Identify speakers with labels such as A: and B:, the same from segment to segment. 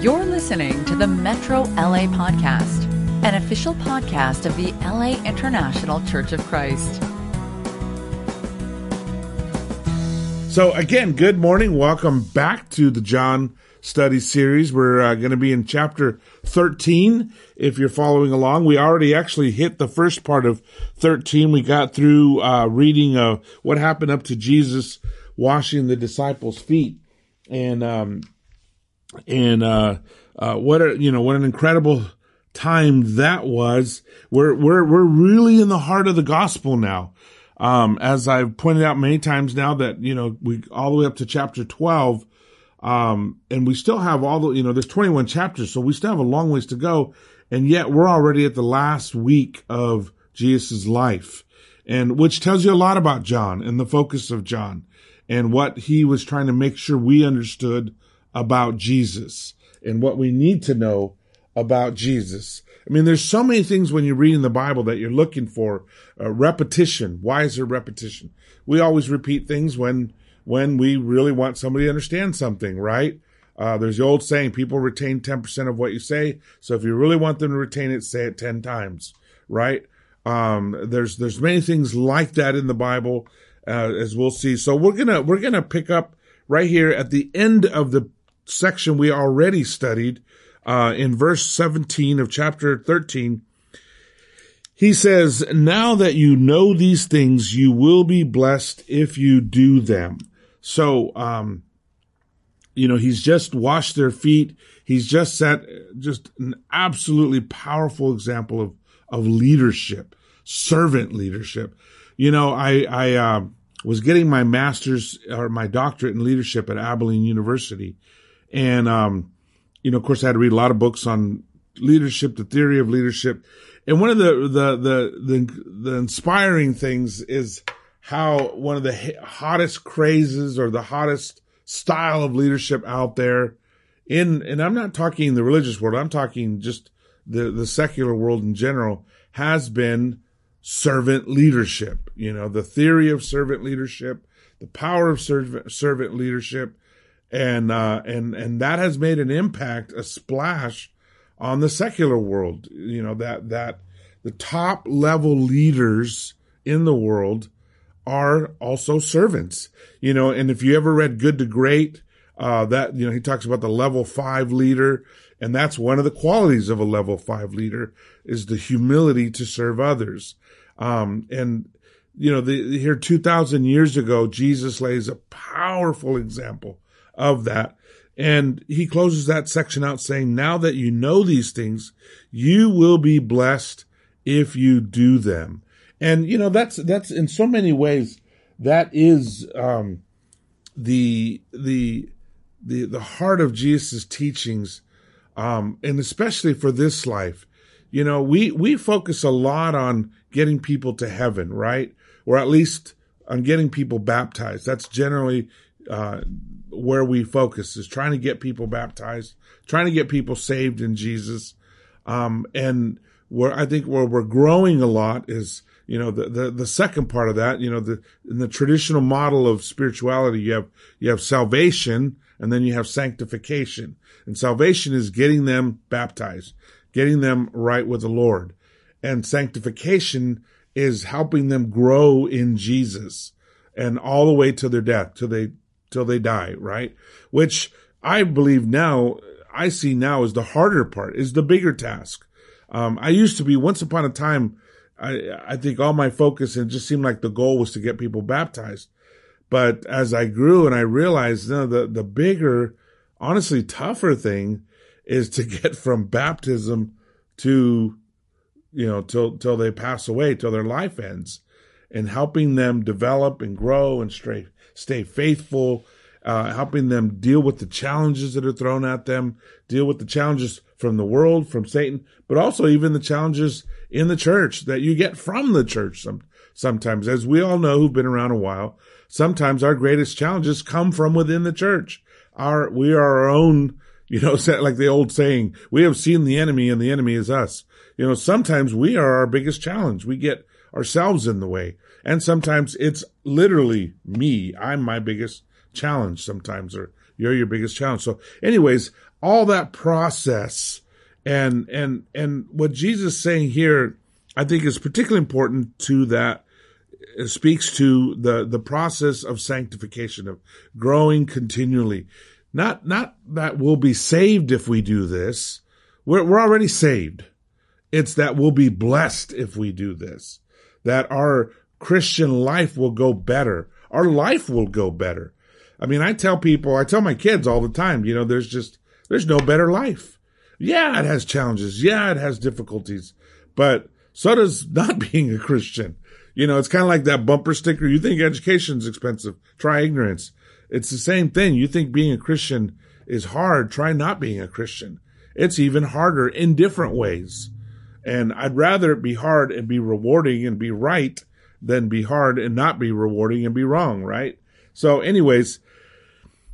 A: You're listening to the Metro LA Podcast, an official podcast of the LA International Church of Christ.
B: So, again, good morning. Welcome back to the John Study Series. We're uh, going to be in chapter 13. If you're following along, we already actually hit the first part of 13. We got through uh, reading uh, what happened up to Jesus washing the disciples' feet. And, um, and, uh, uh, what a, you know, what an incredible time that was. We're, we're, we're really in the heart of the gospel now. Um, as I've pointed out many times now that, you know, we all the way up to chapter 12, um, and we still have all the, you know, there's 21 chapters, so we still have a long ways to go. And yet we're already at the last week of Jesus' life. And which tells you a lot about John and the focus of John and what he was trying to make sure we understood about Jesus and what we need to know about Jesus. I mean, there's so many things when you're reading the Bible that you're looking for. Uh, repetition. Why is there repetition? We always repeat things when, when we really want somebody to understand something, right? Uh, there's the old saying, people retain 10% of what you say. So if you really want them to retain it, say it 10 times, right? Um, there's, there's many things like that in the Bible, uh, as we'll see. So we're gonna, we're gonna pick up right here at the end of the section we already studied, uh, in verse 17 of chapter 13. He says, now that you know these things, you will be blessed if you do them. So, um, you know, he's just washed their feet. He's just set just an absolutely powerful example of, of leadership, servant leadership. You know, I, I, uh, was getting my master's or my doctorate in leadership at Abilene University. And, um, you know, of course I had to read a lot of books on leadership, the theory of leadership. And one of the, the, the, the, the inspiring things is how one of the hottest crazes or the hottest style of leadership out there in, and I'm not talking the religious world, I'm talking just the, the secular world in general has been servant leadership. You know, the theory of servant leadership, the power of servant, servant leadership. And, uh, and, and that has made an impact, a splash on the secular world. You know, that, that the top level leaders in the world are also servants, you know, and if you ever read Good to Great, uh, that, you know, he talks about the level five leader. And that's one of the qualities of a level five leader is the humility to serve others. Um, and, you know, the, here 2000 years ago, Jesus lays a powerful example of that. And he closes that section out saying, now that you know these things, you will be blessed if you do them. And, you know, that's, that's in so many ways, that is, um, the, the, the, the heart of Jesus' teachings, um, and especially for this life. You know, we, we focus a lot on getting people to heaven, right? Or at least on getting people baptized. That's generally, uh, where we focus is trying to get people baptized, trying to get people saved in Jesus. Um, and where I think where we're growing a lot is, you know, the, the, the second part of that, you know, the, in the traditional model of spirituality, you have, you have salvation and then you have sanctification. And salvation is getting them baptized, getting them right with the Lord. And sanctification is helping them grow in Jesus and all the way to their death, till they, till they die, right? Which I believe now, I see now is the harder part, is the bigger task. Um, I used to be once upon a time, I, I think all my focus and just seemed like the goal was to get people baptized. But as I grew and I realized, know, the, the bigger, honestly tougher thing is to get from baptism to, you know, till, till they pass away, till their life ends and helping them develop and grow and stay, stay faithful, uh, helping them deal with the challenges that are thrown at them, deal with the challenges from the world, from Satan, but also even the challenges in the church that you get from the church some, sometimes. As we all know who've been around a while, sometimes our greatest challenges come from within the church. Our, we are our own, you know, like the old saying, we have seen the enemy and the enemy is us. You know, sometimes we are our biggest challenge. We get ourselves in the way. And sometimes it's literally me. I'm my biggest challenge sometimes, or you're your biggest challenge. So anyways, all that process and, and, and what Jesus is saying here, I think is particularly important to that it speaks to the, the process of sanctification, of growing continually. Not, not that we'll be saved if we do this. We're, we're already saved. It's that we'll be blessed if we do this. That our Christian life will go better. Our life will go better. I mean, I tell people, I tell my kids all the time, you know, there's just, there's no better life. Yeah, it has challenges. Yeah, it has difficulties, but so does not being a Christian. You know, it's kind of like that bumper sticker. You think education's expensive. Try ignorance. It's the same thing. You think being a Christian is hard. Try not being a Christian. It's even harder in different ways. And I'd rather it be hard and be rewarding and be right than be hard and not be rewarding and be wrong, right? So anyways,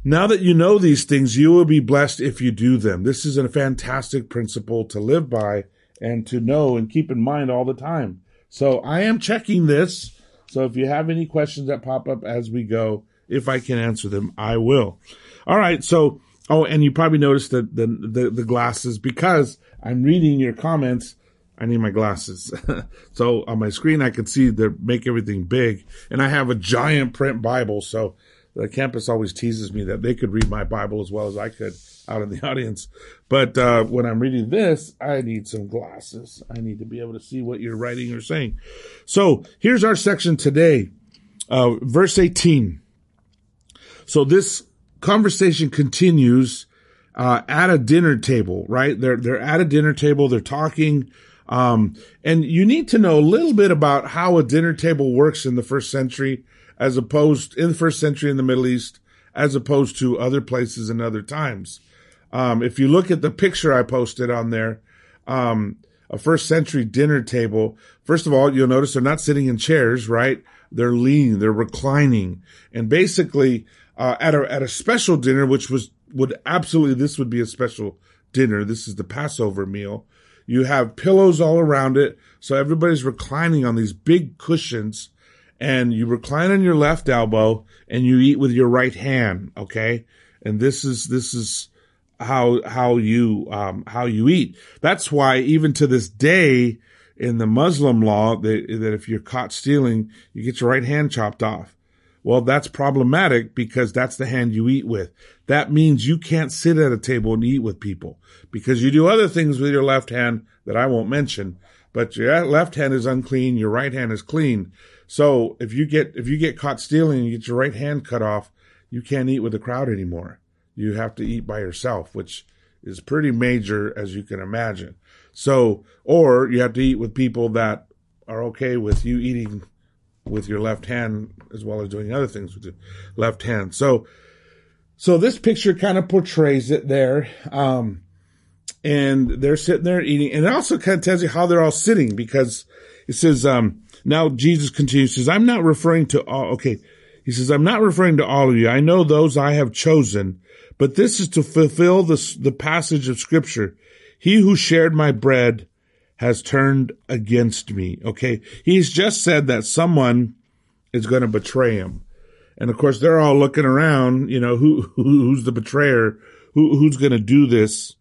B: now that you know these things, you will be blessed if you do them. This is a fantastic principle to live by and to know and keep in mind all the time. So I am checking this. So if you have any questions that pop up as we go, if I can answer them, I will. All right. So, oh, and you probably noticed that the, the, the glasses because I'm reading your comments. I need my glasses. so on my screen, I can see that make everything big and I have a giant print Bible. So the campus always teases me that they could read my Bible as well as I could out in the audience. But uh, when I'm reading this, I need some glasses. I need to be able to see what you're writing or saying. So here's our section today, uh, verse 18. So this conversation continues uh, at a dinner table, right? They're they're at a dinner table. They're talking. Um, and you need to know a little bit about how a dinner table works in the first century, as opposed in the first century in the Middle East, as opposed to other places and other times. Um, if you look at the picture I posted on there, um, a first century dinner table, first of all, you'll notice they're not sitting in chairs, right? They're leaning, they're reclining. And basically, uh, at a, at a special dinner, which was, would absolutely, this would be a special dinner. This is the Passover meal. You have pillows all around it. So everybody's reclining on these big cushions and you recline on your left elbow and you eat with your right hand. Okay. And this is, this is, how how you um, how you eat. That's why even to this day in the Muslim law that, that if you're caught stealing, you get your right hand chopped off. Well, that's problematic because that's the hand you eat with. That means you can't sit at a table and eat with people because you do other things with your left hand that I won't mention. But your left hand is unclean, your right hand is clean. So if you get if you get caught stealing and you get your right hand cut off, you can't eat with the crowd anymore you have to eat by yourself, which is pretty major as you can imagine. So, or you have to eat with people that are okay with you eating with your left hand as well as doing other things with your left hand. So, so this picture kind of portrays it there. Um, and they're sitting there eating and it also kind of tells you how they're all sitting because it says, um, now Jesus continues, says, I'm not referring to all, okay. He says, I'm not referring to all of you. I know those I have chosen but this is to fulfill the, the passage of scripture. He who shared my bread has turned against me. Okay. He's just said that someone is going to betray him. And of course, they're all looking around, you know, who, who's the betrayer? Who, who's going to do this?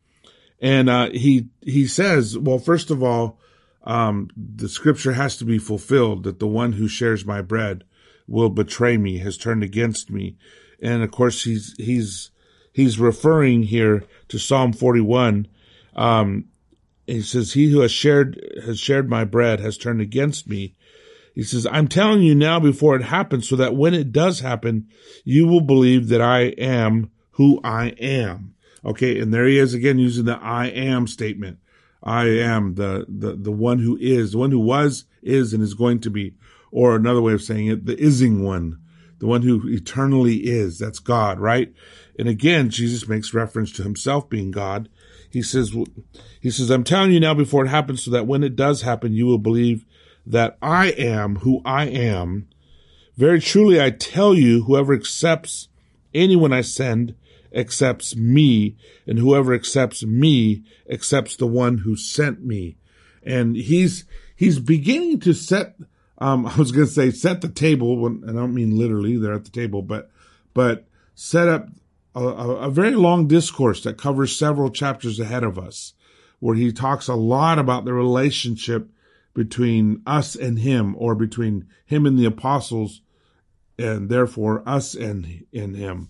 B: And, uh, he, he says, well, first of all, um, the scripture has to be fulfilled that the one who shares my bread will betray me, has turned against me. And of course, he's, he's, he's referring here to Psalm 41. Um, he says, he who has shared, has shared my bread has turned against me. He says, I'm telling you now before it happens so that when it does happen, you will believe that I am who I am. Okay. And there he is again using the I am statement. I am the, the, the one who is, the one who was, is, and is going to be. Or another way of saying it, the ising one, the one who eternally is. That's God, right? And again, Jesus makes reference to himself being God. He says, he says, I'm telling you now before it happens so that when it does happen, you will believe that I am who I am. Very truly, I tell you, whoever accepts anyone I send accepts me, and whoever accepts me accepts the one who sent me. And he's, he's beginning to set, um, I was going to say set the table, and I don't mean literally, they're at the table, but, but set up a, a very long discourse that covers several chapters ahead of us, where he talks a lot about the relationship between us and him, or between him and the apostles, and therefore us and in him.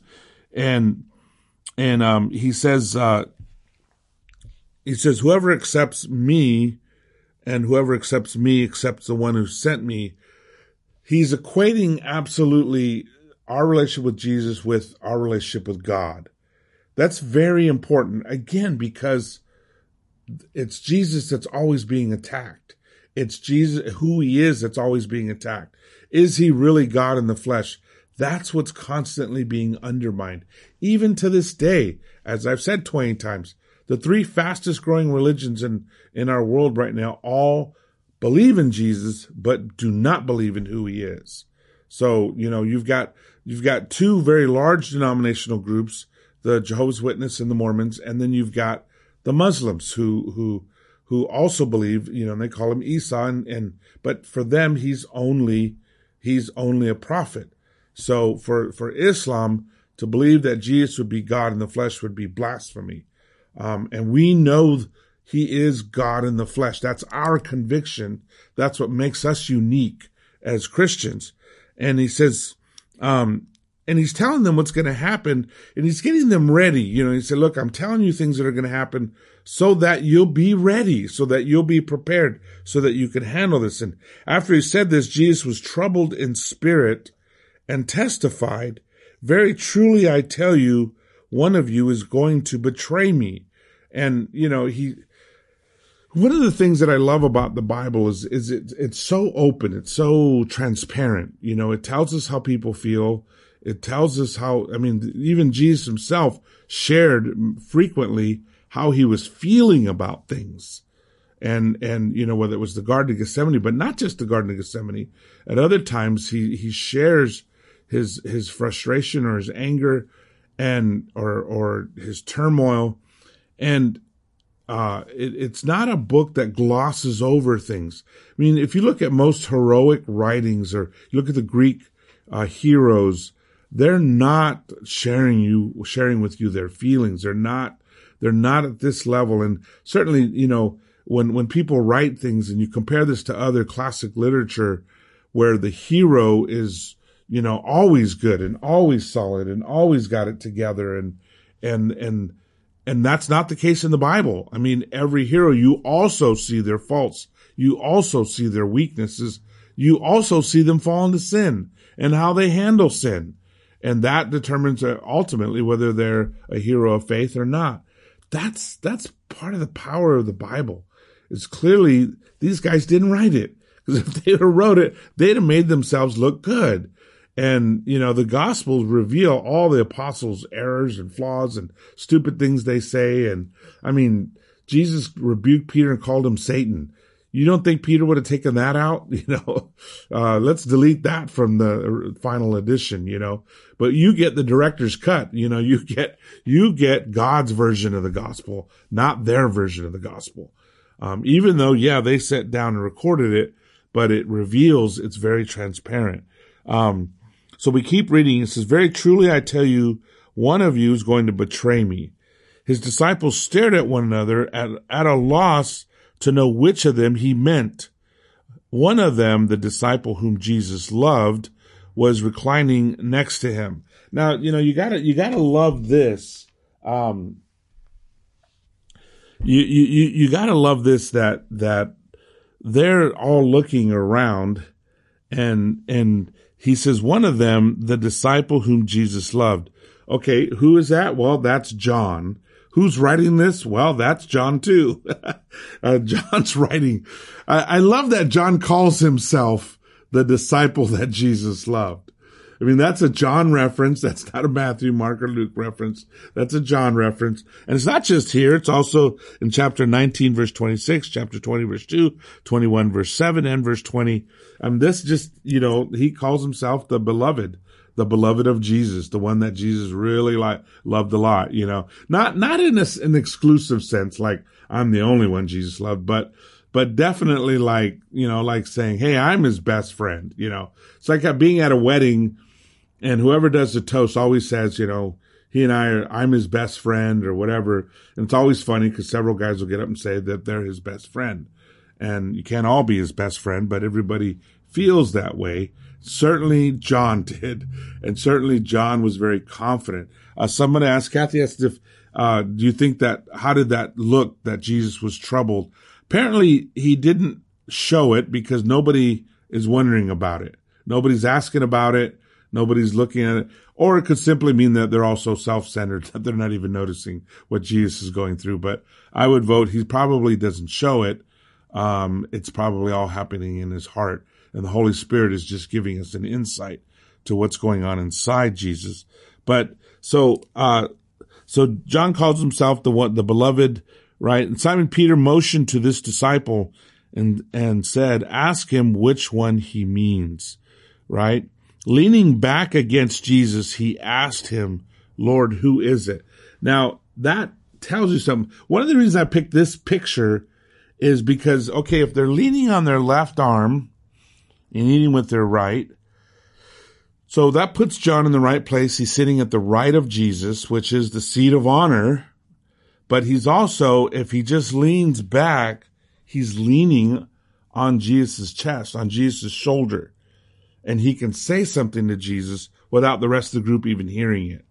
B: And and um, he says uh, he says whoever accepts me and whoever accepts me accepts the one who sent me. He's equating absolutely our relationship with Jesus with our relationship with God. That's very important again because it's Jesus that's always being attacked. It's Jesus who he is that's always being attacked. Is he really God in the flesh? That's what's constantly being undermined. Even to this day, as I've said 20 times, the three fastest growing religions in, in our world right now all believe in Jesus, but do not believe in who he is. So, you know, you've got, you've got two very large denominational groups, the Jehovah's Witness and the Mormons, and then you've got the Muslims who, who, who also believe, you know, they call him Isa and, and, but for them, he's only, he's only a prophet. So for, for Islam to believe that Jesus would be God in the flesh would be blasphemy. Um, and we know he is God in the flesh. That's our conviction. That's what makes us unique as Christians. And he says, um, and he's telling them what's going to happen and he's getting them ready. You know, he said, look, I'm telling you things that are going to happen so that you'll be ready, so that you'll be prepared, so that you can handle this. And after he said this, Jesus was troubled in spirit and testified, very truly I tell you, one of you is going to betray me. And, you know, he, one of the things that I love about the Bible is, is it, it's so open. It's so transparent. You know, it tells us how people feel. It tells us how, I mean, even Jesus himself shared frequently how he was feeling about things. And, and, you know, whether it was the Garden of Gethsemane, but not just the Garden of Gethsemane. At other times, he, he shares his, his frustration or his anger and, or, or his turmoil. And, uh, it, it's not a book that glosses over things. I mean, if you look at most heroic writings or you look at the Greek, uh, heroes, they're not sharing you, sharing with you their feelings. They're not they're not at this level. And certainly, you know, when, when people write things and you compare this to other classic literature where the hero is, you know, always good and always solid and always got it together and, and, and, and that's not the case in the Bible. I mean, every hero, you also see their faults. You also see their weaknesses. You also see them fall into sin and how they handle sin. And that determines uh, ultimately whether they're a hero of faith or not. That's, that's part of the power of the Bible. It's clearly these guys didn't write it because if they wrote it, they'd have made themselves look good. And, you know, the gospels reveal all the apostles' errors and flaws and stupid things they say. And I mean, Jesus rebuked Peter and called him Satan. You don't think Peter would have taken that out? You know, uh, let's delete that from the final edition, you know, but you get the director's cut. You know, you get, you get God's version of the gospel, not their version of the gospel. Um, even though, yeah, they sat down and recorded it, but it reveals it's very transparent. Um, so we keep reading. It says, very truly, I tell you, one of you is going to betray me. His disciples stared at one another at, at a loss to know which of them he meant. One of them, the disciple whom Jesus loved, was reclining next to him. Now, you know, you gotta, you gotta love this. Um, you, you, you gotta love this that, that they're all looking around and, and he says, one of them, the disciple whom Jesus loved. Okay. Who is that? Well, that's John. Who's writing this? Well, that's John too. uh, John's writing. I, I love that John calls himself the disciple that Jesus loved. I mean, that's a John reference. That's not a Matthew, Mark, or Luke reference. That's a John reference. And it's not just here. It's also in chapter 19, verse 26, chapter 20, verse 2, 21, verse 7, and verse 20. And this just, you know, he calls himself the beloved the beloved of Jesus, the one that Jesus really like, loved a lot, you know, not, not in a, an exclusive sense, like I'm the only one Jesus loved, but, but definitely like, you know, like saying, Hey, I'm his best friend, you know, it's like uh, being at a wedding and whoever does the toast always says, you know, he and I are, I'm his best friend or whatever. And it's always funny because several guys will get up and say that they're his best friend. And you can't all be his best friend, but everybody feels that way. Certainly John did. And certainly John was very confident. Uh, someone asked, Kathy asked if, uh, do you think that, how did that look that Jesus was troubled? Apparently he didn't show it because nobody is wondering about it. Nobody's asking about it. Nobody's looking at it. Or it could simply mean that they're all so self-centered that they're not even noticing what Jesus is going through. But I would vote he probably doesn't show it. Um, it's probably all happening in his heart. And the Holy Spirit is just giving us an insight to what's going on inside Jesus. But so, uh, so John calls himself the one, the beloved, right? And Simon Peter motioned to this disciple and, and said, ask him which one he means, right? Leaning back against Jesus, he asked him, Lord, who is it? Now that tells you something. One of the reasons I picked this picture is because, okay, if they're leaning on their left arm and eating with their right, so that puts John in the right place. He's sitting at the right of Jesus, which is the seat of honor. But he's also, if he just leans back, he's leaning on Jesus' chest, on Jesus' shoulder. And he can say something to Jesus without the rest of the group even hearing it.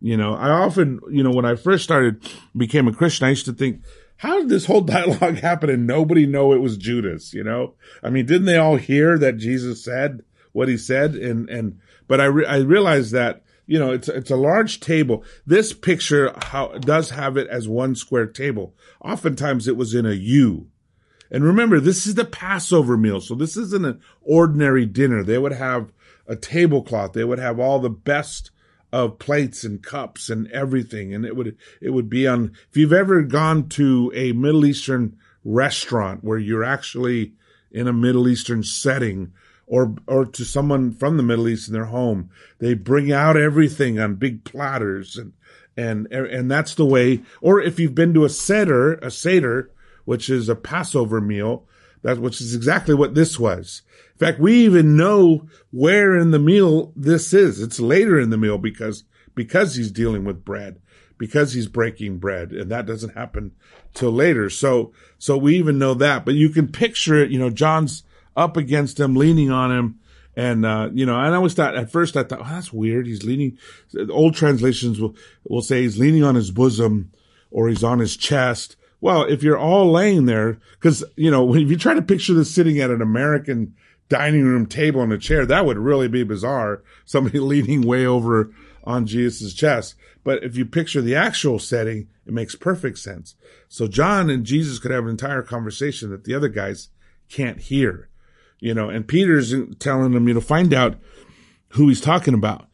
B: You know, I often, you know, when I first started, became a Christian, I used to think, how did this whole dialogue happen and nobody know it was Judas? You know, I mean, didn't they all hear that Jesus said what he said? And, and, but I, re- I realized that, you know, it's, it's a large table. This picture how, does have it as one square table. Oftentimes it was in a U. And remember, this is the Passover meal. So this isn't an ordinary dinner. They would have a tablecloth. They would have all the best of plates and cups and everything. And it would, it would be on, if you've ever gone to a Middle Eastern restaurant where you're actually in a Middle Eastern setting or, or to someone from the Middle East in their home, they bring out everything on big platters and, and, and that's the way, or if you've been to a Seder, a Seder, which is a Passover meal, that, which is exactly what this was. In fact, we even know where in the meal this is. It's later in the meal because, because he's dealing with bread, because he's breaking bread, and that doesn't happen till later. So, so we even know that, but you can picture it, you know, John's up against him, leaning on him. And, uh, you know, and I always thought, at first I thought, oh, that's weird. He's leaning, old translations will, will say he's leaning on his bosom or he's on his chest. Well, if you're all laying there, cause, you know, if you try to picture this sitting at an American dining room table in a chair, that would really be bizarre. Somebody leaning way over on Jesus' chest. But if you picture the actual setting, it makes perfect sense. So John and Jesus could have an entire conversation that the other guys can't hear, you know, and Peter's telling them, you know, find out who he's talking about.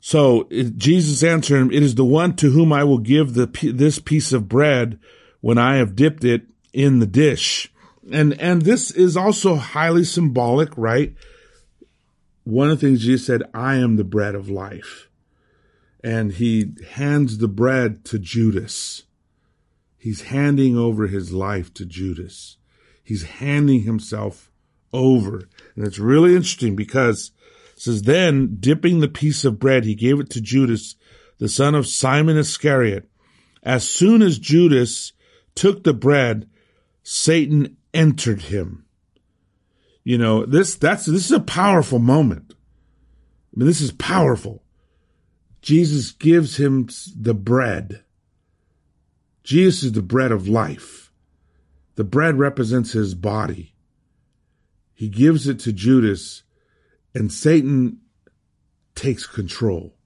B: So eh, Jesus answered him, it is the one to whom I will give the, this piece of bread when I have dipped it in the dish. And, and this is also highly symbolic, right? One of the things Jesus said, I am the bread of life. And he hands the bread to Judas. He's handing over his life to Judas. He's handing himself over. And it's really interesting because it says, then dipping the piece of bread, he gave it to Judas, the son of Simon Iscariot. As soon as Judas took the bread, Satan entered him. You know, this, that's, this is a powerful moment. I mean, this is powerful. Jesus gives him the bread. Jesus is the bread of life. The bread represents his body. He gives it to Judas and Satan takes control.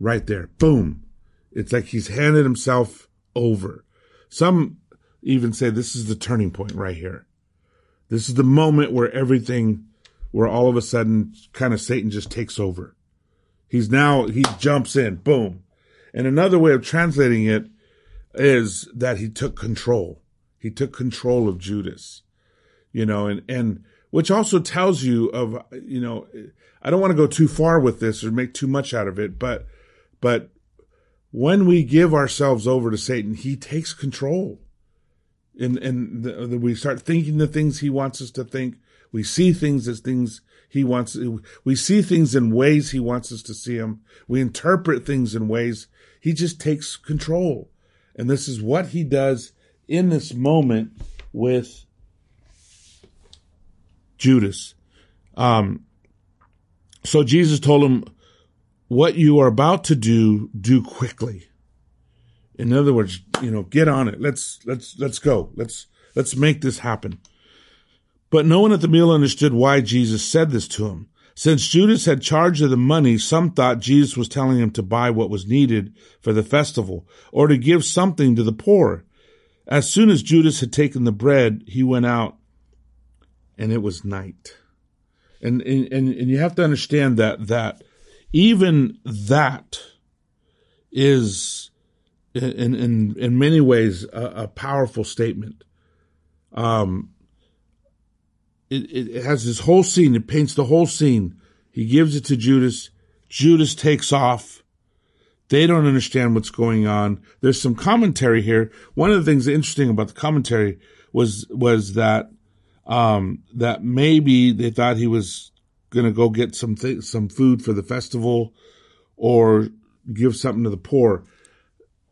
B: Right there. Boom. It's like he's handed himself over. Some even say this is the turning point right here. This is the moment where everything, where all of a sudden kind of Satan just takes over. He's now, he jumps in, boom. And another way of translating it is that he took control. He took control of Judas, you know, and, and, which also tells you of, you know, I don't want to go too far with this or make too much out of it, but, but when we give ourselves over to Satan, he takes control. And, and the, the, we start thinking the things he wants us to think. We see things as things he wants, we see things in ways he wants us to see them. We interpret things in ways he just takes control. And this is what he does in this moment with Judas. Um, so Jesus told him, what you are about to do, do quickly. In other words, you know, get on it. Let's, let's, let's go. Let's, let's make this happen. But no one at the meal understood why Jesus said this to him. Since Judas had charge of the money, some thought Jesus was telling him to buy what was needed for the festival or to give something to the poor. As soon as Judas had taken the bread, he went out and it was night. And, and, and you have to understand that, that even that is in, in, in many ways a, a powerful statement. Um, it, it has this whole scene. It paints the whole scene. He gives it to Judas. Judas takes off. They don't understand what's going on. There's some commentary here. One of the things interesting about the commentary was was that um, that maybe they thought he was going to go get some th- some food for the festival or give something to the poor.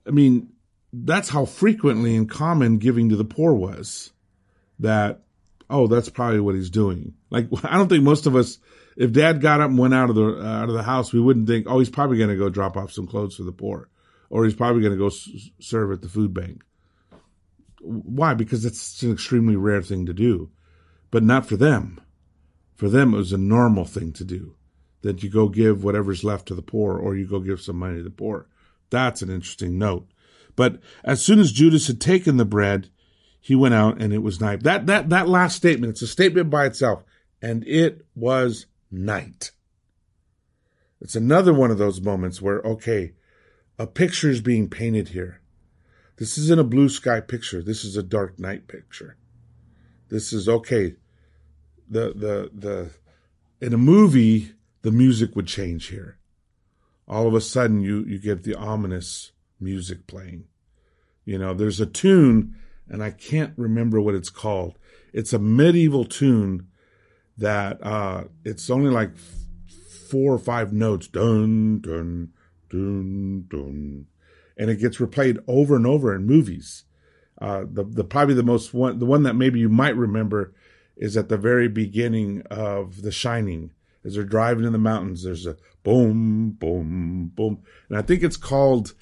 B: I mean, that's how frequently and common giving to the poor was. That oh, that's probably what he's doing. Like I don't think most of us, if Dad got up and went out of the uh, out of the house, we wouldn't think, oh, he's probably going to go drop off some clothes for the poor, or he's probably going to go s- serve at the food bank. Why? Because it's an extremely rare thing to do, but not for them. For them, it was a normal thing to do. That you go give whatever's left to the poor, or you go give some money to the poor. That's an interesting note. But as soon as Judas had taken the bread, he went out and it was night. That, that, that last statement, it's a statement by itself. And it was night. It's another one of those moments where, okay, a picture is being painted here. This isn't a blue sky picture. This is a dark night picture. This is okay. The, the, the, in a movie, the music would change here. All of a sudden you, you get the ominous music playing. You know, there's a tune and I can't remember what it's called. It's a medieval tune that uh, it's only like four or five notes, dun dun dun dun, and it gets replayed over and over in movies. Uh, the the probably the most one the one that maybe you might remember is at the very beginning of The Shining. As they're driving in the mountains, there's a boom, boom, boom, and I think it's called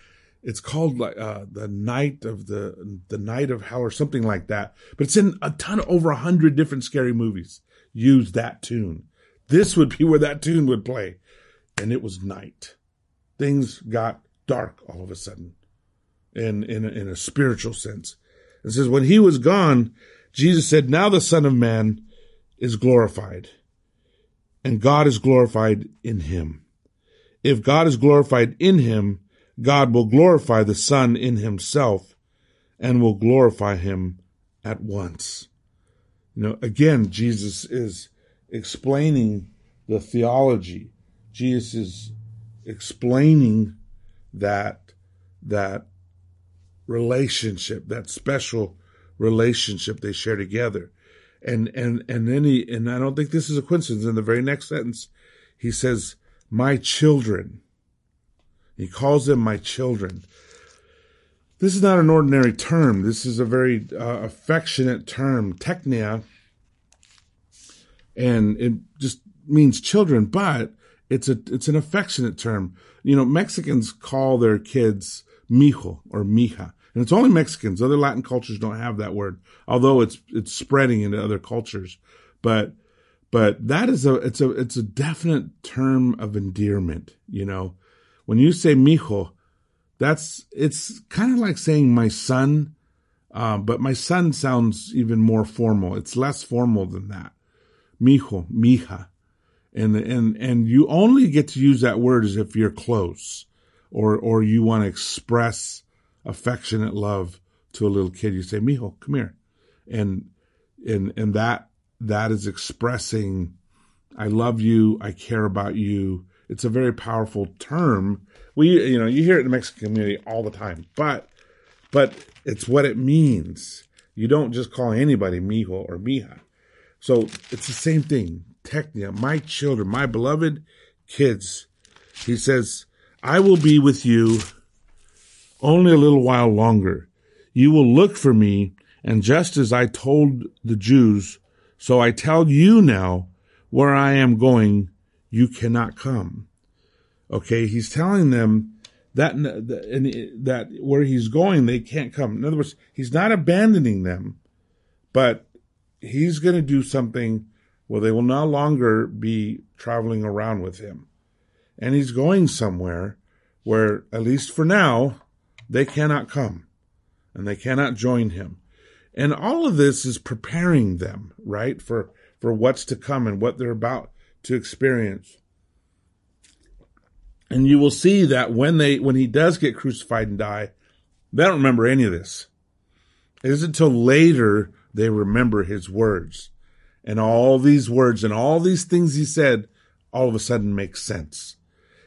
B: it's called like uh, the night of the the night of hell or something like that. But it's in a ton of over a hundred different scary movies. Use that tune. This would be where that tune would play, and it was night. Things got dark all of a sudden, in in in a spiritual sense. It says when he was gone, Jesus said, "Now the Son of Man is glorified, and God is glorified in him. If God is glorified in him." God will glorify the Son in himself and will glorify him at once. You know, again, Jesus is explaining the theology. Jesus is explaining that, that relationship, that special relationship they share together. And, and, and then he, and I don't think this is a coincidence. In the very next sentence, he says, my children, he calls them my children. This is not an ordinary term. This is a very uh, affectionate term, teknia, and it just means children. But it's a it's an affectionate term. You know, Mexicans call their kids mijo or mija, and it's only Mexicans. Other Latin cultures don't have that word, although it's it's spreading into other cultures. But but that is a it's a it's a definite term of endearment. You know, when you say mijo, that's it's kind of like saying my son, uh, but my son sounds even more formal. It's less formal than that. Mijo, mija, and and and you only get to use that word as if you're close, or or you want to express affectionate love to a little kid. You say, "Mijo, come here," and and and that that is expressing, "I love you, I care about you." It's a very powerful term. We, you know, you hear it in the Mexican community all the time, but, but it's what it means. You don't just call anybody mijo or mija. So it's the same thing. Teknia, my children, my beloved kids. He says, I will be with you only a little while longer. You will look for me, and just as I told the Jews, so I tell you now, where I am going, you cannot come. Okay, he's telling them that uh, that where he's going, they can't come. In other words, he's not abandoning them, but he's going to do something where they will no longer be traveling around with him, and he's going somewhere where, at least for now, they cannot come and they cannot join him. And all of this is preparing them, right, for, for what's to come and what they're about to experience. And you will see that when they, when he does get crucified and die, they don't remember any of this. It isn't until later they remember his words. And all these words and all these things he said all of a sudden make sense.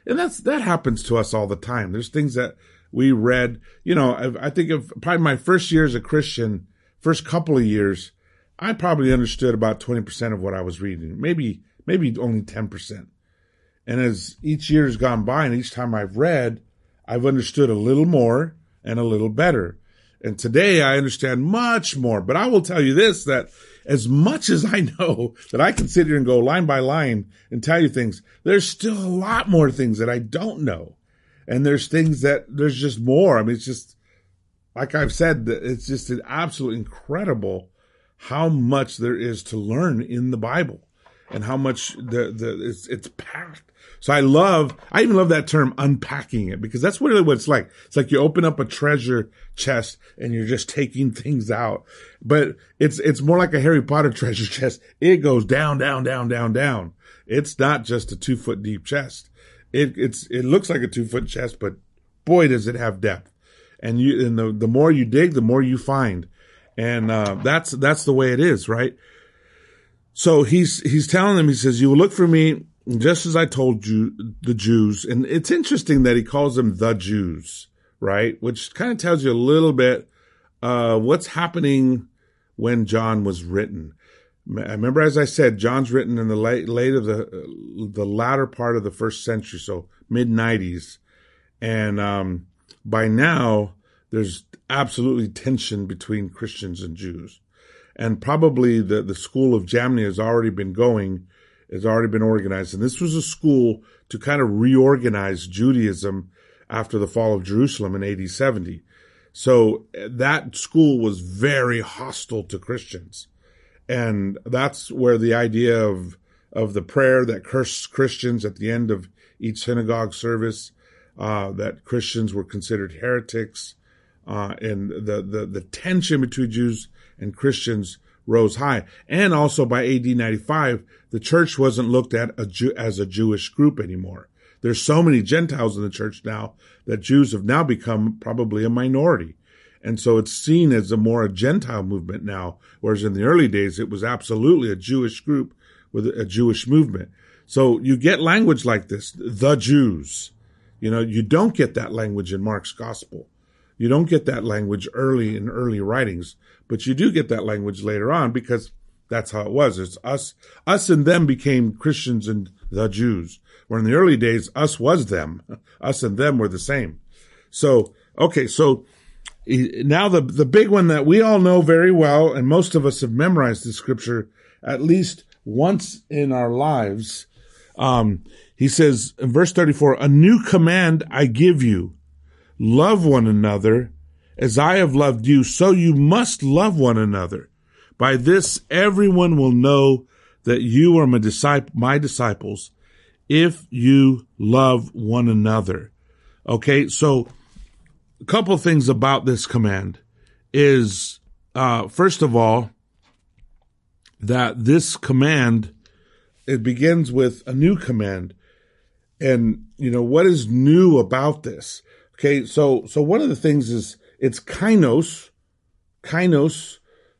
B: And that's, that happens to us all the time. There's things that we read, you know, I, think of probably my first year as a Christian, first couple of years, I probably understood about 20% of what I was reading, maybe, maybe only 10%. And as each year has gone by and each time I've read, I've understood a little more and a little better. And today I understand much more, but I will tell you this, that as much as I know that I can sit here and go line by line and tell you things, there's still a lot more things that I don't know. And there's things that there's just more. I mean, it's just, like I've said, it's just an absolute incredible how much there is to learn in the Bible and how much the, the, it's, it's packed. So I love, I even love that term unpacking it because that's really what it's like. It's like you open up a treasure chest and you're just taking things out, but it's, it's more like a Harry Potter treasure chest. It goes down, down, down, down, down. It's not just a two foot deep chest. It, it's, it looks like a two foot chest, but boy, does it have depth. And you, and the, the more you dig, the more you find. And, uh, that's, that's the way it is, right? So he's, he's telling them, he says, you will look for me just as I told you, the Jews. And it's interesting that he calls them the Jews, right? Which kind of tells you a little bit, uh, what's happening when John was written. I remember, as I said, John's written in the late, late of the, the latter part of the first century, so mid nineties. And, um, by now, there's absolutely tension between Christians and Jews and probably the, the school of Jamnia has already been going, has already been organized. And this was a school to kind of reorganize Judaism after the fall of Jerusalem in AD 70. So that school was very hostile to Christians. And that's where the idea of, of the prayer that cursed Christians at the end of each synagogue service, uh, that Christians were considered heretics, uh, and the, the, the tension between Jews and Christians rose high. And also by AD 95, the church wasn't looked at a Jew, as a Jewish group anymore. There's so many Gentiles in the church now that Jews have now become probably a minority. And so it's seen as a more a Gentile movement now, whereas in the early days it was absolutely a Jewish group with a Jewish movement. So you get language like this, the Jews. You know, you don't get that language in Mark's gospel. You don't get that language early in early writings, but you do get that language later on because that's how it was. It's us, us and them became Christians and the Jews. Where in the early days, us was them. Us and them were the same. So, okay, so now the, the big one that we all know very well, and most of us have memorized the scripture at least once in our lives. Um, he says in verse 34, a new command I give you Love one another as I have loved you, so you must love one another. By this, everyone will know that you are my, disciple, my disciples if you love one another. Okay. So a couple things about this command is, uh, first of all, that this command, it begins with a new command. And, you know, what is new about this? Okay, so so one of the things is it's kainos, kainos.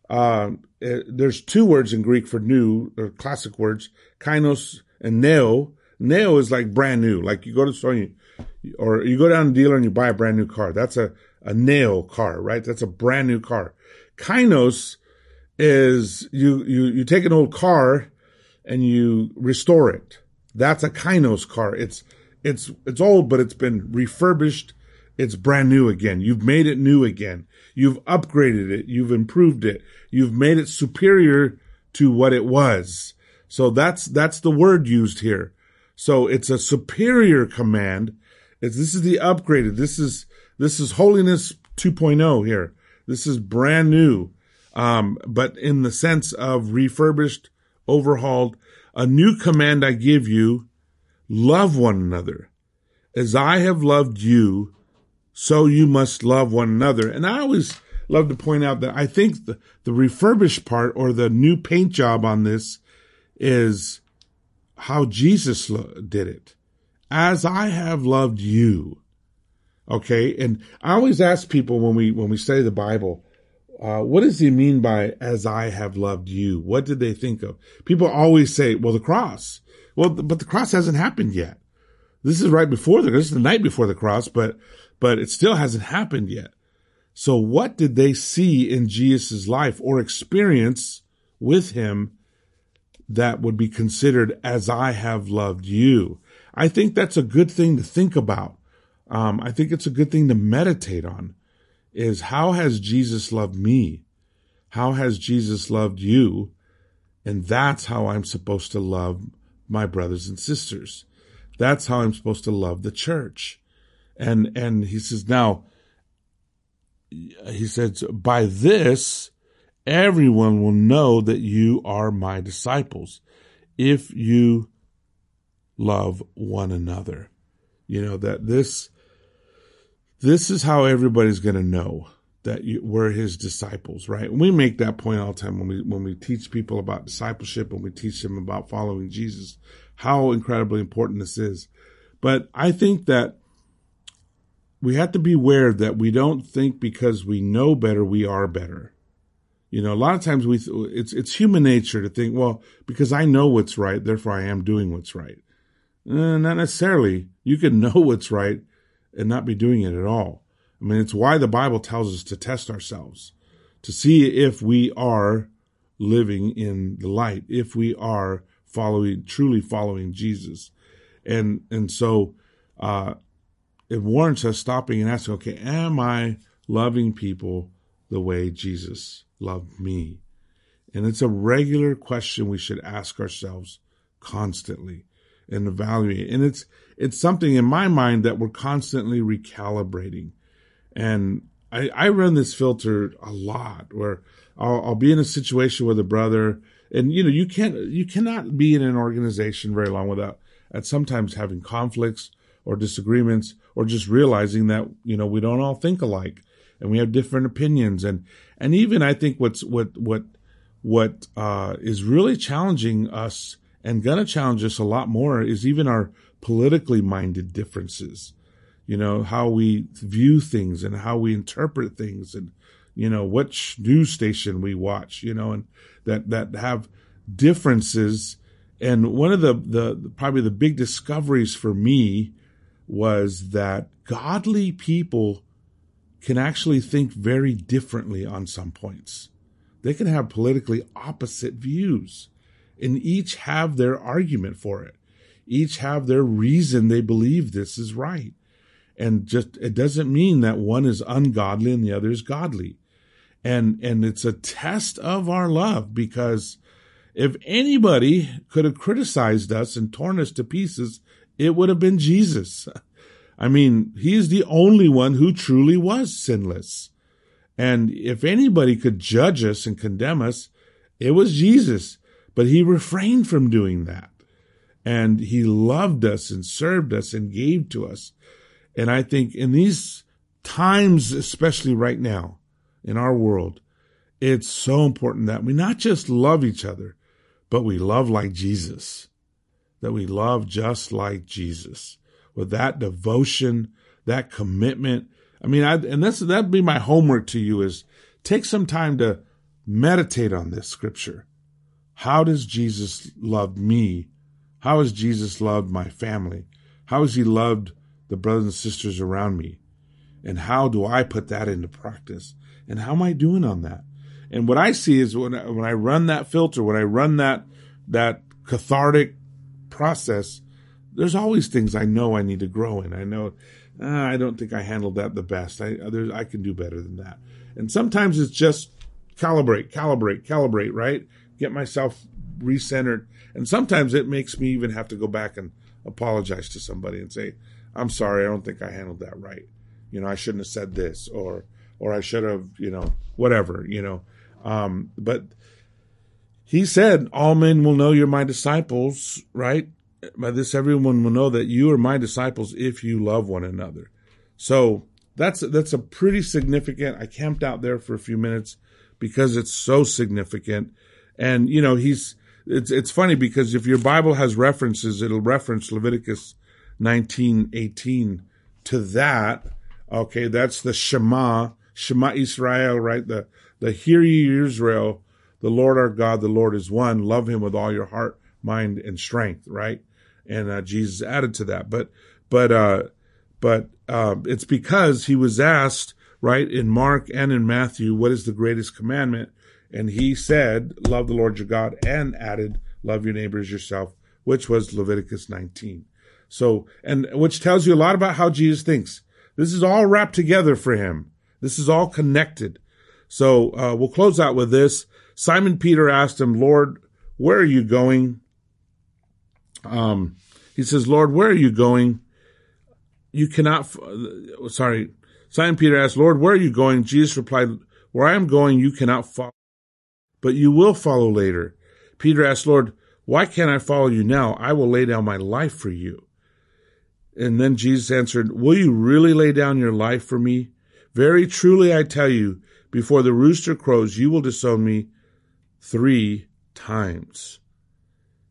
B: Uh, eh, there's two words in Greek for new or classic words, kainos and neo. Neo is like brand new. Like you go to the store you, or you go down to the dealer and you buy a brand new car. That's a a neo car, right? That's a brand new car. Kainos is you you you take an old car and you restore it. That's a kainos car. It's, it's, it's old, but it's been refurbished. It's brand new again. You've made it new again. You've upgraded it. You've improved it. You've made it superior to what it was. So that's, that's the word used here. So it's a superior command. It's, this is the upgraded. This is, this is holiness 2.0 here. This is brand new. Um, but in the sense of refurbished, overhauled, a new command I give you, love one another. As I have loved you, so you must love one another. And I always love to point out that I think the, the refurbished part or the new paint job on this is how Jesus did it. As I have loved you. Okay. And I always ask people when we, when we study the Bible, uh, what does he mean by as I have loved you? What did they think of? People always say, well, the cross. Well, but the cross hasn't happened yet. This is right before the, this is the night before the cross, but, but it still hasn't happened yet. So what did they see in Jesus' life or experience with him that would be considered as I have loved you? I think that's a good thing to think about. Um, I think it's a good thing to meditate on is how has Jesus loved me? How has Jesus loved you? And that's how I'm supposed to love my brothers and sisters. That's how I'm supposed to love the church. And, and he says, now, he says, by this, everyone will know that you are my disciples if you love one another. You know, that this, this is how everybody's going to know that you, we're his disciples, right? And we make that point all the time when we, when we teach people about discipleship, when we teach them about following Jesus, how incredibly important this is. But I think that we have to be aware that we don't think because we know better, we are better. You know, a lot of times we, it's, it's human nature to think, well, because I know what's right, therefore I am doing what's right. Eh, not necessarily. You can know what's right and not be doing it at all. I mean, it's why the Bible tells us to test ourselves, to see if we are living in the light, if we are following, truly following Jesus. And, and so, uh, it warrants us stopping and asking, okay, am I loving people the way Jesus loved me? And it's a regular question we should ask ourselves constantly and evaluate. And it's, it's something in my mind that we're constantly recalibrating. And I, I run this filter a lot where I'll, I'll be in a situation with a brother and you know, you can't, you cannot be in an organization very long without at sometimes having conflicts or disagreements or just realizing that, you know, we don't all think alike and we have different opinions. And, and even I think what's, what, what, what, uh, is really challenging us and gonna challenge us a lot more is even our politically minded differences. You know, how we view things and how we interpret things and, you know, which news station we watch, you know, and that, that have differences. And one of the, the, probably the big discoveries for me was that godly people can actually think very differently on some points. They can have politically opposite views and each have their argument for it. Each have their reason they believe this is right. And just, it doesn't mean that one is ungodly and the other is godly. And, and it's a test of our love because if anybody could have criticized us and torn us to pieces, it would have been Jesus. I mean, he's the only one who truly was sinless. And if anybody could judge us and condemn us, it was Jesus. But he refrained from doing that. And he loved us and served us and gave to us. And I think in these times, especially right now in our world, it's so important that we not just love each other, but we love like Jesus, that we love just like Jesus with that devotion, that commitment. I mean, I, and this, that'd be my homework to you is take some time to meditate on this scripture. How does Jesus love me? How has Jesus loved my family? How has he loved the brothers and sisters around me? And how do I put that into practice? And how am I doing on that? And what I see is when I, when I run that filter, when I run that, that cathartic process, there's always things I know I need to grow in. I know uh, I don't think I handled that the best. I I can do better than that. And sometimes it's just calibrate, calibrate, calibrate, right? Get myself recentered. And sometimes it makes me even have to go back and apologize to somebody and say, I'm sorry, I don't think I handled that right. You know, I shouldn't have said this or or I should have, you know, whatever, you know. Um, but he said, All men will know you're my disciples, right? By this everyone will know that you are my disciples if you love one another. So that's that's a pretty significant. I camped out there for a few minutes because it's so significant. And you know, he's it's it's funny because if your Bible has references, it'll reference Leviticus 19:18 to that. Okay, that's the Shema, Shema Israel, right? The the Hear ye Israel, the Lord our God, the Lord is one. Love him with all your heart, mind, and strength, right? And uh, Jesus added to that. But but uh but uh, it's because he was asked, right, in Mark and in Matthew, what is the greatest commandment? And he said, love the Lord your God, and added, love your neighbors yourself, which was Leviticus 19. So, and which tells you a lot about how Jesus thinks. This is all wrapped together for him. This is all connected. So, uh, we'll close out with this. Simon Peter asked him, Lord, where are you going? Um, he says, Lord, where are you going? You cannot, sorry. Simon Peter asked, Lord, where are you going? Jesus replied, where I am going, you cannot follow, but you will follow later. Peter asked, Lord, why can't I follow you now? I will lay down my life for you. And then Jesus answered, Will you really lay down your life for me? Very truly I tell you, before the rooster crows, you will disown me three times.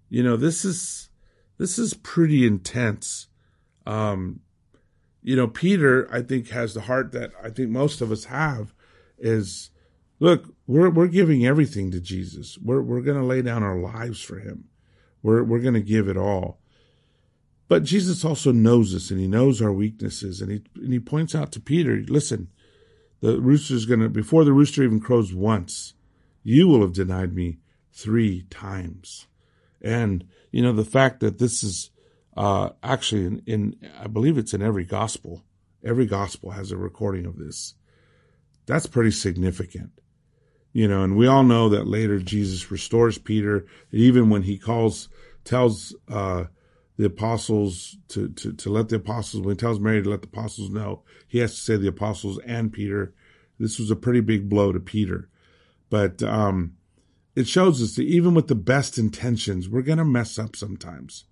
B: You know, this is, this is pretty intense. Um, you know, Peter, I think, has the heart that I think most of us have is look, we're, we're giving everything to Jesus. We're, we're going to lay down our lives for him. We're, we're going to give it all. But Jesus also knows us and he knows our weaknesses. And he, and he points out to Peter, listen, the rooster's going to, before the rooster even crows once, you will have denied me three times. And, you know, the fact that this is, uh, actually in, in, I believe it's in every gospel. Every gospel has a recording of this. That's pretty significant. You know, and we all know that later Jesus restores Peter, even when he calls, tells, uh, the apostles to, to, to let the apostles, when he tells Mary to let the apostles know, he has to say the apostles and Peter. This was a pretty big blow to Peter. But, um, it shows us that even with the best intentions, we're going to mess up sometimes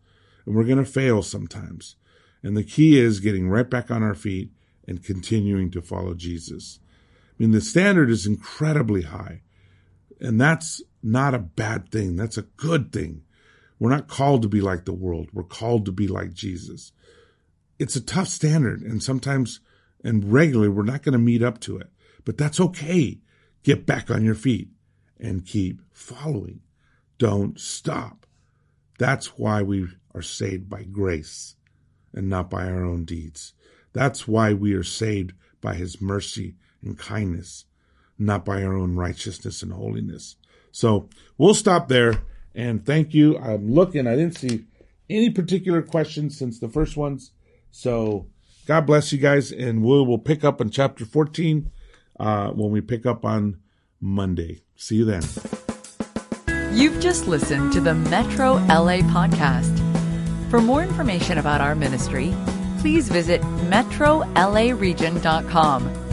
B: and we're going to fail sometimes. And the key is getting right back on our feet and continuing to follow Jesus. I mean, the standard is incredibly high and that's not a bad thing. That's a good thing. We're not called to be like the world. We're called to be like Jesus. It's a tough standard and sometimes and regularly we're not going to meet up to it, but that's okay. Get back on your feet and keep following. Don't stop. That's why we are saved by grace and not by our own deeds. That's why we are saved by his mercy and kindness, not by our own righteousness and holiness. So we'll stop there and thank you. I'm looking. I didn't see any particular questions since the first ones. So God bless you guys, and we will pick up on chapter 14 uh, when we pick up on Monday. See you then.
A: You've just listened to the Metro LA podcast. For more information about our ministry, please visit metrolaregion.com